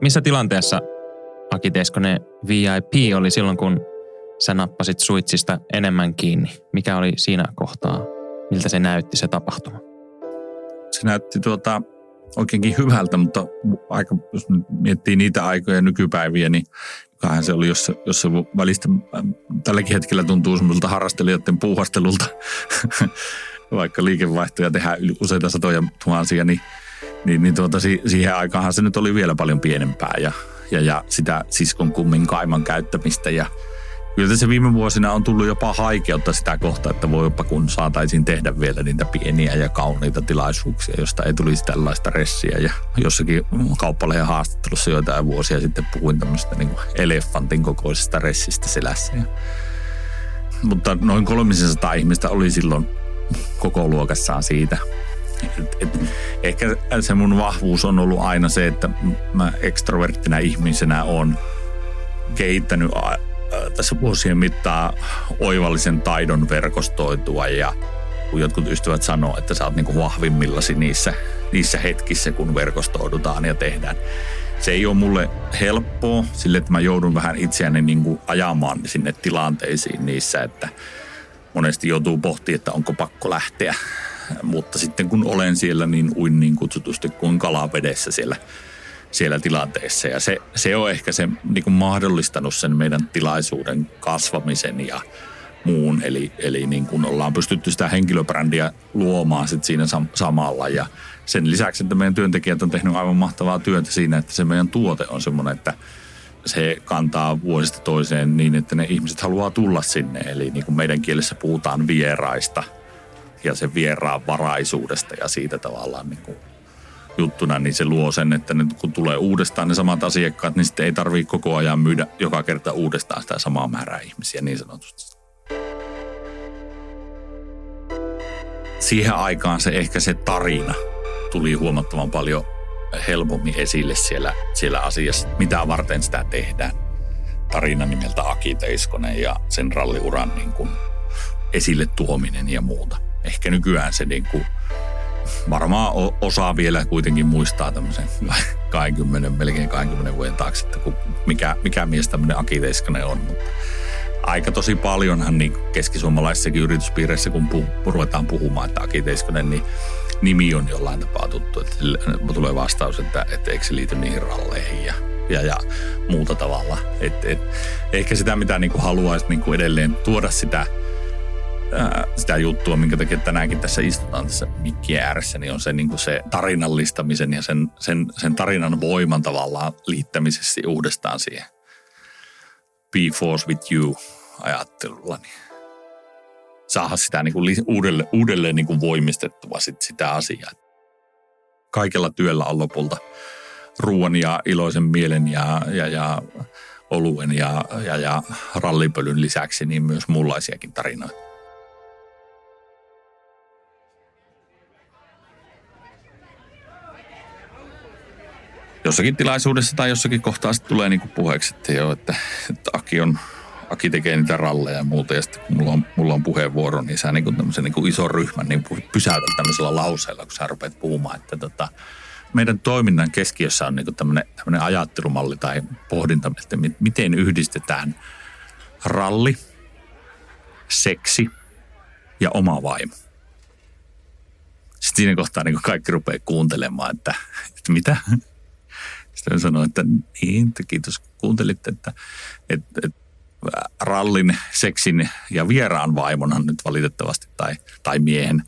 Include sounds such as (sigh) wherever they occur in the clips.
Missä tilanteessa Aki Teskonen VIP oli silloin, kun sä nappasit suitsista enemmän kiinni? Mikä oli siinä kohtaa? Miltä se näytti se tapahtuma? Se näytti tuota, oikeinkin hyvältä, mutta aika, jos miettii niitä aikoja nykypäiviä, niin vähän se oli, jos, jos se välistä tälläkin hetkellä tuntuu semmoiselta harrastelijoiden puuhastelulta, (laughs) vaikka liikevaihtoja tehdään useita satoja tuhansia, niin, niin, niin tuota, siihen aikaanhan se nyt oli vielä paljon pienempää ja, ja, ja sitä siskon kummin kaiman käyttämistä ja Kyllä se viime vuosina on tullut jopa haikeutta sitä kohtaa, että voi jopa kun saataisiin tehdä vielä niitä pieniä ja kauniita tilaisuuksia, josta ei tulisi tällaista ressiä. Ja jossakin kauppalehen haastattelussa joitain vuosia sitten puhuin tämmöistä niin elefantin kokoisesta ressistä selässä. Ja, mutta noin 300 ihmistä oli silloin koko luokassaan siitä. Et, et, ehkä se mun vahvuus on ollut aina se, että mä ekstroverttina ihmisenä on kehittänyt tässä vuosien mittaan oivallisen taidon verkostoitua ja kun jotkut ystävät sanoo, että sä oot niin vahvimmillasi niissä, niissä hetkissä, kun verkostoidutaan ja tehdään. Se ei ole mulle helppoa sille, että mä joudun vähän itseäni niin kuin ajamaan sinne tilanteisiin niissä, että monesti joutuu pohtimaan, että onko pakko lähteä. Mutta sitten kun olen siellä, niin uin niin kutsutusti kuin kalavedessä siellä siellä tilanteessa. Ja se, se on ehkä se niin kuin mahdollistanut sen meidän tilaisuuden kasvamisen ja muun. Eli, eli niin kuin ollaan pystytty sitä henkilöbrändiä luomaan sit siinä sam- samalla. Ja sen lisäksi, että meidän työntekijät on tehnyt aivan mahtavaa työtä siinä, että se meidän tuote on semmoinen, että se kantaa vuodesta toiseen niin, että ne ihmiset haluaa tulla sinne. Eli niin kuin meidän kielessä puhutaan vieraista ja sen vieraan varaisuudesta ja siitä tavallaan niin kuin juttuna, niin se luo sen, että nyt kun tulee uudestaan ne samat asiakkaat, niin sitten ei tarvitse koko ajan myydä joka kerta uudestaan sitä samaa määrää ihmisiä niin sanotusti. Siihen aikaan se ehkä se tarina tuli huomattavan paljon helpommin esille siellä, siellä asiassa, mitä varten sitä tehdään. Tarina nimeltä Aki Teiskonen ja sen ralliuran niin kuin esille tuominen ja muuta. Ehkä nykyään se niin kuin varmaan osaa vielä kuitenkin muistaa tämmöisen 20, (laughs) melkein 20 vuoden taakse, että mikä, mikä mies tämmöinen Aki Teiskanen on. Mutta aika tosi paljonhan niin keskisuomalaisissakin yrityspiireissä, kun pu, ruvetaan puhumaan, että Aki Teiskanen, niin nimi on jollain tapaa tuttu. Että tulee vastaus, että, että eikö se liity niihin ralleihin ja, ja, ja muuta tavalla. Et, et, ehkä sitä, mitä niin haluaisi niin edelleen tuoda sitä – sitä juttua, minkä takia tänäänkin tässä istutaan tässä mikkien ääressä, niin on se, niin kuin se tarinallistamisen ja sen, sen, sen tarinan voiman tavallaan liittämisessä uudestaan siihen be force with you ajattelulla. Niin saada sitä niin kuin uudelleen, uudelleen niin kuin voimistettua sit sitä asiaa. Kaikella työllä on lopulta ruoan ja iloisen mielen ja, ja, ja oluen ja, ja, ja rallipölyn lisäksi niin myös muunlaisiakin tarinoita. Jossakin tilaisuudessa tai jossakin kohtaa sitten tulee niinku puheeksi, että joo, että, että Aki, on, Aki tekee niitä ralleja ja muuta. Ja sitten kun mulla on, mulla on puheenvuoro, niin sä niinku tämmöisen niinku ison ryhmän niin pysäytät tämmöisellä lauseella, kun sä rupeat puhumaan, että tota, meidän toiminnan keskiössä on niinku tämmöinen, tämmöinen ajattelumalli tai pohdinta, että miten yhdistetään ralli, seksi ja oma vaimo. Sitten siinä kohtaa niin kaikki rupeaa kuuntelemaan, että, että mitä, sitten sanoin, että niin, kiitos kun kuuntelitte, että, että, että rallin, seksin ja vieraan vaimonhan nyt valitettavasti tai, tai miehen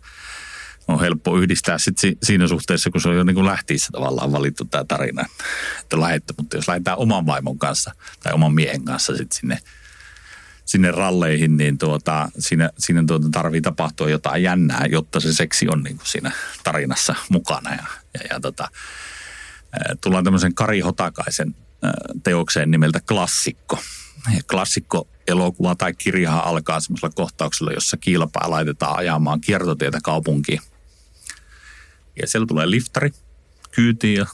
on helppo yhdistää sit siinä suhteessa, kun se on jo niin lähtiissä tavallaan valittu tämä tarina, että lähette, mutta jos lähdetään oman vaimon kanssa tai oman miehen kanssa sitten sinne, sinne ralleihin, niin tuota, siinä, siinä tuota tarvii tapahtua jotain jännää, jotta se seksi on niin kuin siinä tarinassa mukana ja, ja, ja tota, tullaan tämmöisen Kari Hotakaisen teokseen nimeltä Klassikko. Klassikko elokuva tai kirja alkaa semmoisella kohtauksella, jossa kilpaa laitetaan ajamaan kiertotietä kaupunkiin. Ja siellä tulee liftari kyytiin ja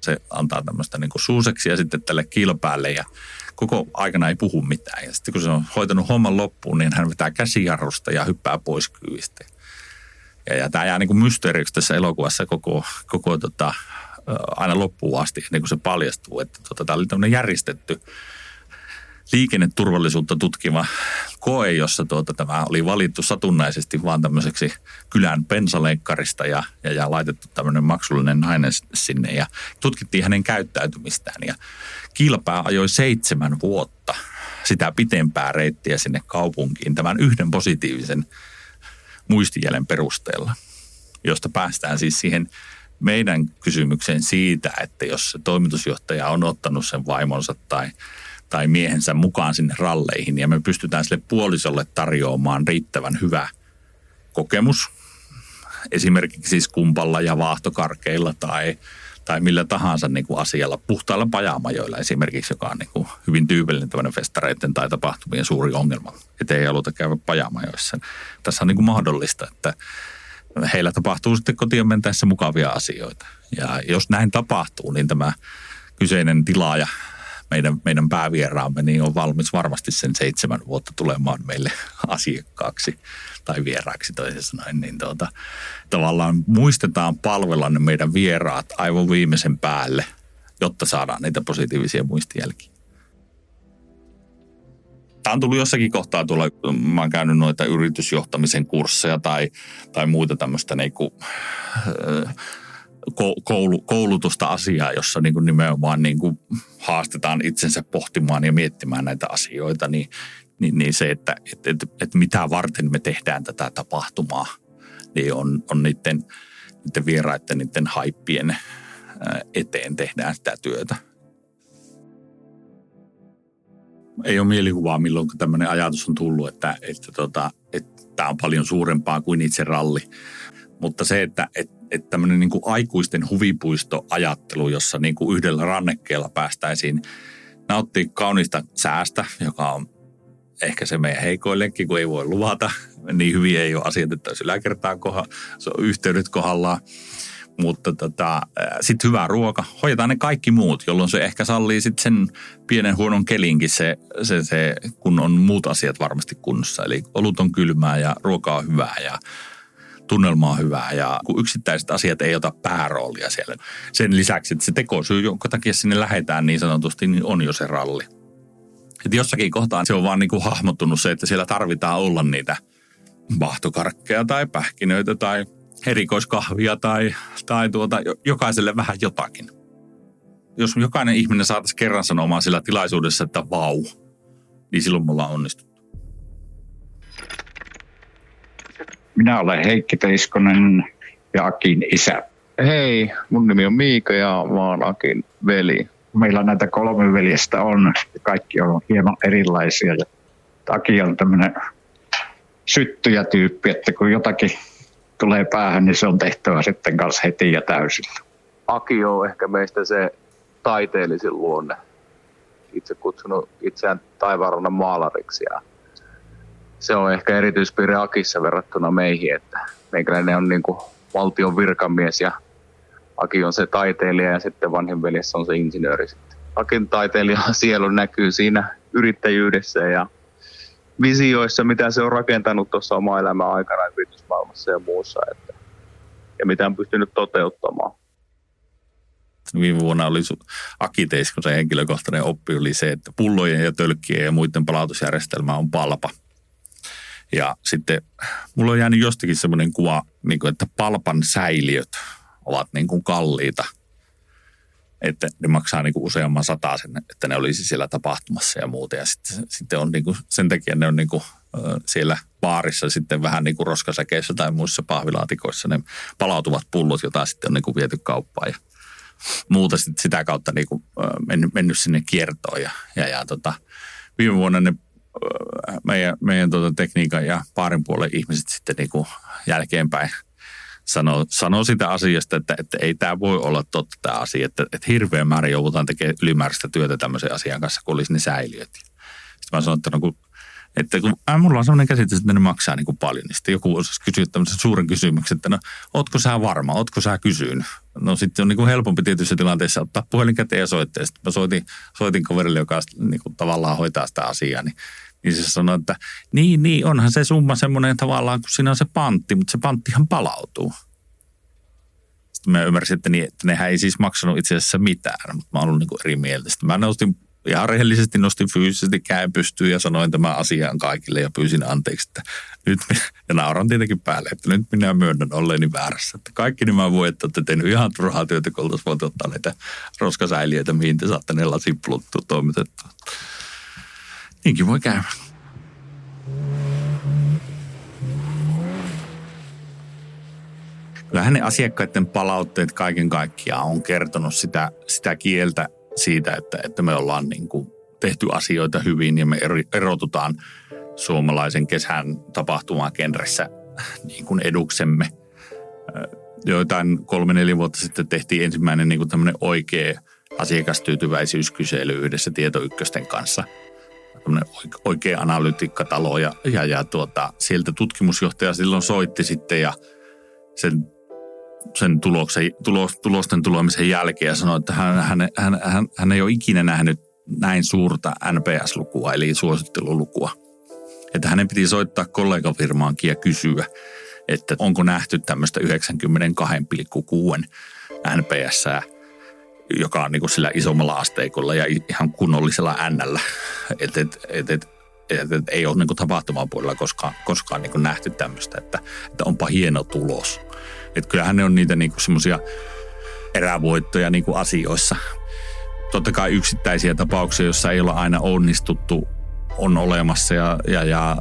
se antaa tämmöistä niin suuseksi ja sitten tälle kilpäälle ja koko aikana ei puhu mitään. Ja sitten kun se on hoitanut homman loppuun, niin hän vetää käsijarrusta ja hyppää pois kyyistä. Ja, ja tämä jää niin kuin mysteeriksi tässä elokuvassa koko, koko tota, aina loppuun asti, ennen kuin se paljastuu, että tota, tämä oli tämmöinen järjestetty liikenneturvallisuutta tutkiva koe, jossa tuota, tämä oli valittu satunnaisesti vaan tämmöiseksi kylän pensaleikkarista ja, ja, ja laitettu tämmöinen maksullinen nainen sinne ja tutkittiin hänen käyttäytymistään. Ja kilpää ajoi seitsemän vuotta sitä pitempää reittiä sinne kaupunkiin tämän yhden positiivisen muistijäljen perusteella, josta päästään siis siihen meidän kysymykseen siitä, että jos se toimitusjohtaja on ottanut sen vaimonsa tai tai miehensä mukaan sinne ralleihin ja me pystytään sille puolisolle tarjoamaan riittävän hyvä kokemus. Esimerkiksi siis kumpalla ja vaahtokarkeilla tai, tai millä tahansa niin kuin asialla, puhtailla pajamajoilla esimerkiksi, joka on niin kuin hyvin tyypillinen tämmöinen festareiden tai tapahtumien suuri ongelma, että ei haluta käydä pajamajoissa. Tässä on niin kuin mahdollista, että heillä tapahtuu sitten kotiin mentäessä mukavia asioita. Ja jos näin tapahtuu, niin tämä kyseinen tilaaja meidän, meidän päävieraamme, niin on valmis varmasti sen seitsemän vuotta tulemaan meille asiakkaaksi tai vieraaksi toisin sanoen. Niin tuota, tavallaan muistetaan palvella ne meidän vieraat aivan viimeisen päälle, jotta saadaan niitä positiivisia muistijälkiä. Tämä on tullut jossakin kohtaa tuolla, mä oon käynyt noita yritysjohtamisen kursseja tai, tai muita tämmöistä niin kuin, koulu, koulutusta asiaa, jossa niin kuin nimenomaan niin kuin haastetaan itsensä pohtimaan ja miettimään näitä asioita, niin, niin, niin se, että et, et, et mitä varten me tehdään tätä tapahtumaa, niin on, on niiden, niiden vieraiden, niiden haippien eteen tehdään sitä työtä. Ei ole mielikuvaa, milloin tämmöinen ajatus on tullut, että, että, tota, että tämä on paljon suurempaa kuin itse ralli. Mutta se, että, että että tämmöinen niin kuin aikuisten huvipuistoajattelu, jossa niin kuin yhdellä rannekkeella päästäisiin nauttimaan kaunista säästä, joka on ehkä se meidän heikoillekin, kun ei voi luvata. (laughs) Niin hyvin ei ole asiat, että olisi yläkertaan kohdalla, se on yhteydet kohdallaan. Mutta tota, sitten hyvä ruoka. Hoidetaan ne kaikki muut, jolloin se ehkä sallii sitten sen pienen huonon kelinkin se, se, se, kun on muut asiat varmasti kunnossa. Eli olut on kylmää ja ruoka on hyvää ja tunnelma on hyvää ja kun yksittäiset asiat ei ota pääroolia siellä. Sen lisäksi, että se tekosyy, jonka takia sinne lähetään niin sanotusti, niin on jo se ralli. Et jossakin kohtaa se on vaan niin kuin hahmottunut se, että siellä tarvitaan olla niitä vahtokarkkeja tai pähkinöitä tai erikoiskahvia tai, tai tuota, jokaiselle vähän jotakin. Jos jokainen ihminen saataisiin kerran sanomaan sillä tilaisuudessa, että vau, niin silloin me ollaan onnistuttu. Minä olen Heikki Teiskonen ja Akin isä. Hei, mun nimi on Miika ja mä oon Akin veli. Meillä näitä kolme veljestä on. Kaikki on hieman erilaisia. Ja Aki on tämmöinen syttyjä tyyppi, että kun jotakin tulee päähän, niin se on tehtävä sitten kanssa heti ja täysillä. Aki on ehkä meistä se taiteellisin luonne. Itse kutsunut itseään taivaanrannan maalariksi ja se on ehkä erityispiirre Akissa verrattuna meihin, että meikäläinen on niin kuin valtion virkamies ja Aki on se taiteilija ja sitten vanhin veljessä on se insinööri sitten. Akin taiteilija (laughs) sielu näkyy siinä yrittäjyydessä ja visioissa, mitä se on rakentanut tuossa oma elämän aikana yritysmaailmassa ja muussa, että, ja mitä on pystynyt toteuttamaan. Viime vuonna oli Aki Teiskosen henkilökohtainen oppi oli se, että pullojen ja tölkkien ja muiden palautusjärjestelmä on palpa – ja sitten mulla on jäänyt jostakin semmoinen kuva, niin kuin, että palpan säiliöt ovat niin kuin kalliita. Että ne maksaa niin kuin useamman sen, että ne olisi siellä tapahtumassa ja muuta. Ja sitten, sitten on niin kuin, sen takia ne on niin kuin, siellä baarissa sitten vähän niin kuin roskasäkeissä tai muissa pahvilaatikoissa ne palautuvat pullot, joita sitten on niin kuin viety kauppaan ja muuta sitten sitä kautta niin kuin mennyt, mennyt sinne kiertoon. Ja, ja, ja tota, viime vuonna ne meidän, meidän tuota tekniikan ja paarin puolen ihmiset sitten niin kuin jälkeenpäin sanoo, sanoo sitä asiasta, että, että ei tämä voi olla totta tämä asia, että, että hirveän määrä joudutaan tekemään ylimääräistä työtä tämmöisen asian kanssa, kun olisi ne säiliöt. Sitten mä sanoin, että no kun että kun äh, mulla on sellainen käsitys, että ne maksaa niin kuin paljon, niin joku osasi kysyä tämmöisen suuren kysymyksen, että no, ootko sä varma, ootko sä kysynyt? No sitten on niin kuin helpompi tietyissä tilanteissa ottaa puhelin käteen ja soittaa. Sitten mä soitin, soitin kaverille, joka niin kuin tavallaan hoitaa sitä asiaa, niin niin se sanoi, että niin, niin, onhan se summa semmoinen tavallaan, kun siinä on se pantti, mutta se panttihan palautuu. Sitten mä ymmärsin, että, niin, että nehän ei siis maksanut itse asiassa mitään, mutta mä oon ollut niin eri mieltä. Sitten mä nostin ihan rehellisesti nostin fyysisesti käen pystyyn ja sanoin tämän asian kaikille ja pyysin anteeksi, että nyt ja nauran tietenkin päälle, että nyt minä myönnän olleeni väärässä. Että kaikki nämä vuodet että olette tehnyt ihan turhaa työtä, kun oltaisiin voitu ottaa näitä roskasäiliöitä, mihin te saatte ne lasiplut toimitettua. Niinkin voi käydä. Kyllähän ne asiakkaiden palautteet kaiken kaikkiaan on kertonut sitä, sitä kieltä siitä, että, että me ollaan niin kuin tehty asioita hyvin ja me erotutaan suomalaisen kesän tapahtumakenressä niin kuin eduksemme. Joitain kolme-neljä vuotta sitten tehtiin ensimmäinen niin kuin oikea asiakastyytyväisyyskysely yhdessä Tietoykkösten kanssa. Tämmöinen oikea analytiikkatalo ja, ja, ja tuota, sieltä tutkimusjohtaja silloin soitti sitten ja sen sen tuloksen, tulos, tulosten tulemisen jälkeen ja sanoi, että hän, hän, hän, hän, hän ei ole ikinä nähnyt näin suurta NPS-lukua, eli suosittelulukua. Että hänen piti soittaa kollegafirmaankin ja kysyä, että onko nähty tämmöistä 92,6 NPS, joka on niin sillä isommalla asteikolla ja ihan kunnollisella N. Että et, et, et, et, et, ei ole niin tapahtumapuolella koskaan, koskaan niin nähty tämmöistä, että, että onpa hieno tulos. Että kyllähän ne on niitä niinku semmoisia erävoittoja niinku asioissa. Totta kai yksittäisiä tapauksia, joissa ei olla aina onnistuttu, on olemassa ja, ja, ja,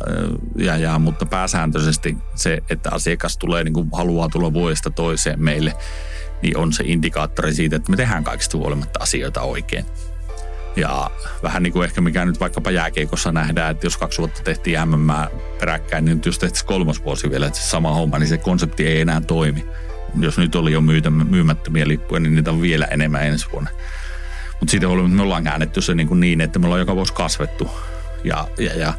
ja, ja mutta pääsääntöisesti se, että asiakas tulee niin haluaa tulla vuodesta toiseen meille, niin on se indikaattori siitä, että me tehdään kaikista huolimatta asioita oikein. Ja vähän niin kuin ehkä mikä nyt vaikkapa jääkeikossa nähdään, että jos kaksi vuotta tehtiin MM peräkkäin, niin jos tehtäisiin kolmas vuosi vielä, että se sama homma, niin se konsepti ei enää toimi. Jos nyt oli jo myytä, myymättömiä lippuja, niin niitä on vielä enemmän ensi vuonna. Mutta siitä huolimatta me ollaan käännetty se niin, kuin niin, että me ollaan joka vuosi kasvettu. Ja, ja, ja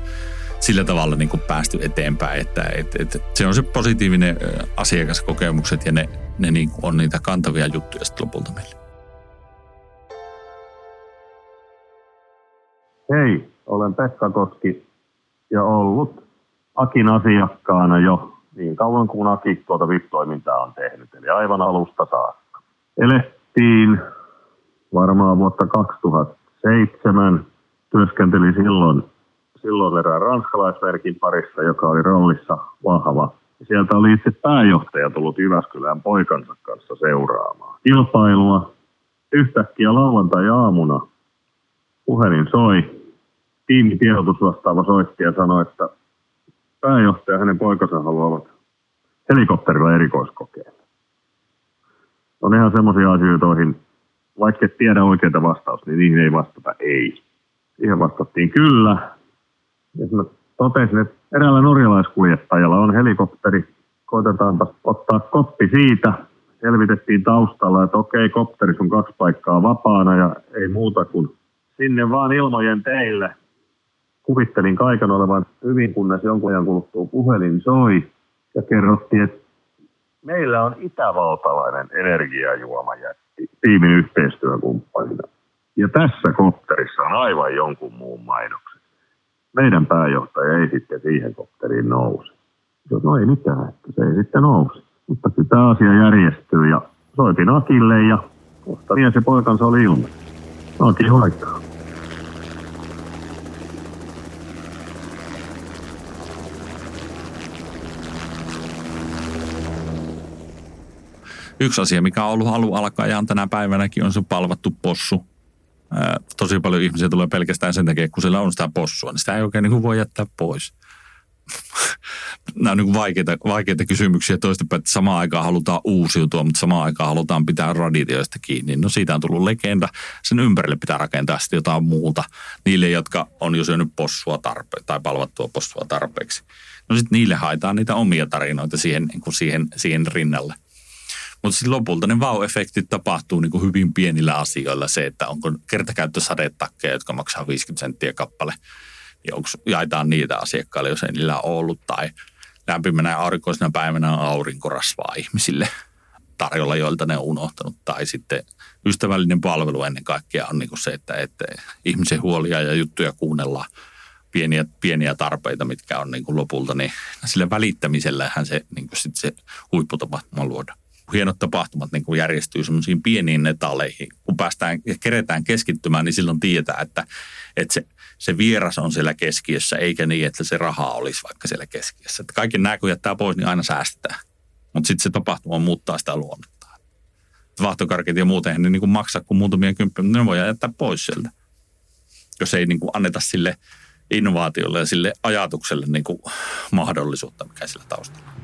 sillä tavalla niin kuin päästy eteenpäin, että et, et, se on se positiivinen asiakaskokemukset ja ne, ne niin on niitä kantavia juttuja sitten lopulta meille. Hei, olen Pekka Koski ja ollut Akin asiakkaana jo niin kauan kuin Aki tuota VIP-toimintaa on tehnyt, eli aivan alusta saakka. Elettiin varmaan vuotta 2007. Työskentelin silloin, silloin erään ranskalaisverkin parissa, joka oli rollissa vahva. Sieltä oli itse pääjohtaja tullut Jyväskylään poikansa kanssa seuraamaan kilpailua. Yhtäkkiä lauantai-aamuna puhelin soi. Tiimitiedotusvastaava soitti ja sanoi, että pääjohtaja ja hänen poikansa haluavat helikopterilla erikoiskokeen. On ihan semmoisia asioita, joihin vaikka et tiedä oikeita vastausta, niin niihin ei vastata ei. Siihen vastattiin kyllä. Ja mä totesin, että eräällä norjalaiskuljettajalla on helikopteri. Koitetaanpa ottaa koppi siitä. Selvitettiin taustalla, että okei, kopterissa on kaksi paikkaa vapaana ja ei muuta kuin sinne vaan ilmojen teille. Kuvittelin kaiken olevan hyvin, kunnes jonkun ajan kuluttua puhelin soi ja kerrottiin, että meillä on itävaltalainen energiajuomajätti tiimin yhteistyökumppanina. Ja tässä kopterissa on aivan jonkun muun mainokset. Meidän pääjohtaja ei sitten siihen kopteriin nousi. No ei mitään, että se ei sitten nousi. Mutta kyllä tämä asia järjestyy ja soitin Akille ja kohta mies ja poikansa oli ilmeisesti. Aki hoitaa. Yksi asia, mikä on ollut alun alkaen tänä päivänäkin, on se palvattu possu. Ää, tosi paljon ihmisiä tulee pelkästään sen takia, kun sillä on sitä possua, niin sitä ei oikein niin voi jättää pois. (laughs) nämä on niin vaikeita, vaikeita kysymyksiä. Toista että samaan aikaan halutaan uusiutua, mutta samaan aikaan halutaan pitää raditioista kiinni. No siitä on tullut legenda. Sen ympärille pitää rakentaa sitten jotain muuta. Niille, jotka on jo syönyt possua tarpe- tai palvattua possua tarpeeksi. No sitten niille haetaan niitä omia tarinoita siihen, niin kuin siihen, siihen rinnalle. Mutta sitten lopulta ne vau-efektit tapahtuu niin hyvin pienillä asioilla. Se, että onko kertakäyttösadetakkeja, jotka maksaa 50 senttiä kappale – niin onko, jaetaan niitä asiakkaille, jos ei niillä ollut, tai lämpimänä ja aurinkoisena päivänä on aurinkorasvaa ihmisille tarjolla, joilta ne on unohtanut. Tai sitten ystävällinen palvelu ennen kaikkea on niin kuin se, että, että ihmisen huolia ja juttuja kuunnellaan pieniä, pieniä tarpeita, mitkä on niin kuin lopulta, niin sillä välittämisellähän se, niin kuin sit se huipputapahtuma luoda. Hienot tapahtumat niin kuin järjestyy semmoisiin pieniin netaleihin. Kun päästään ja keretään keskittymään, niin silloin tietää, että, että se, se vieras on siellä keskiössä, eikä niin, että se raha olisi vaikka siellä keskiössä. Että kaikki nämä, kun jättää pois, niin aina säästetään. Mutta sitten se tapahtuma muuttaa sitä luonnetta. Vahtokarkit ja muuten ne niin kuin maksaa kuin muutamia kymppiä, ne voi jättää pois sieltä. Jos ei niin kuin anneta sille innovaatiolle ja sille ajatukselle niin kuin mahdollisuutta, mikä sillä taustalla on.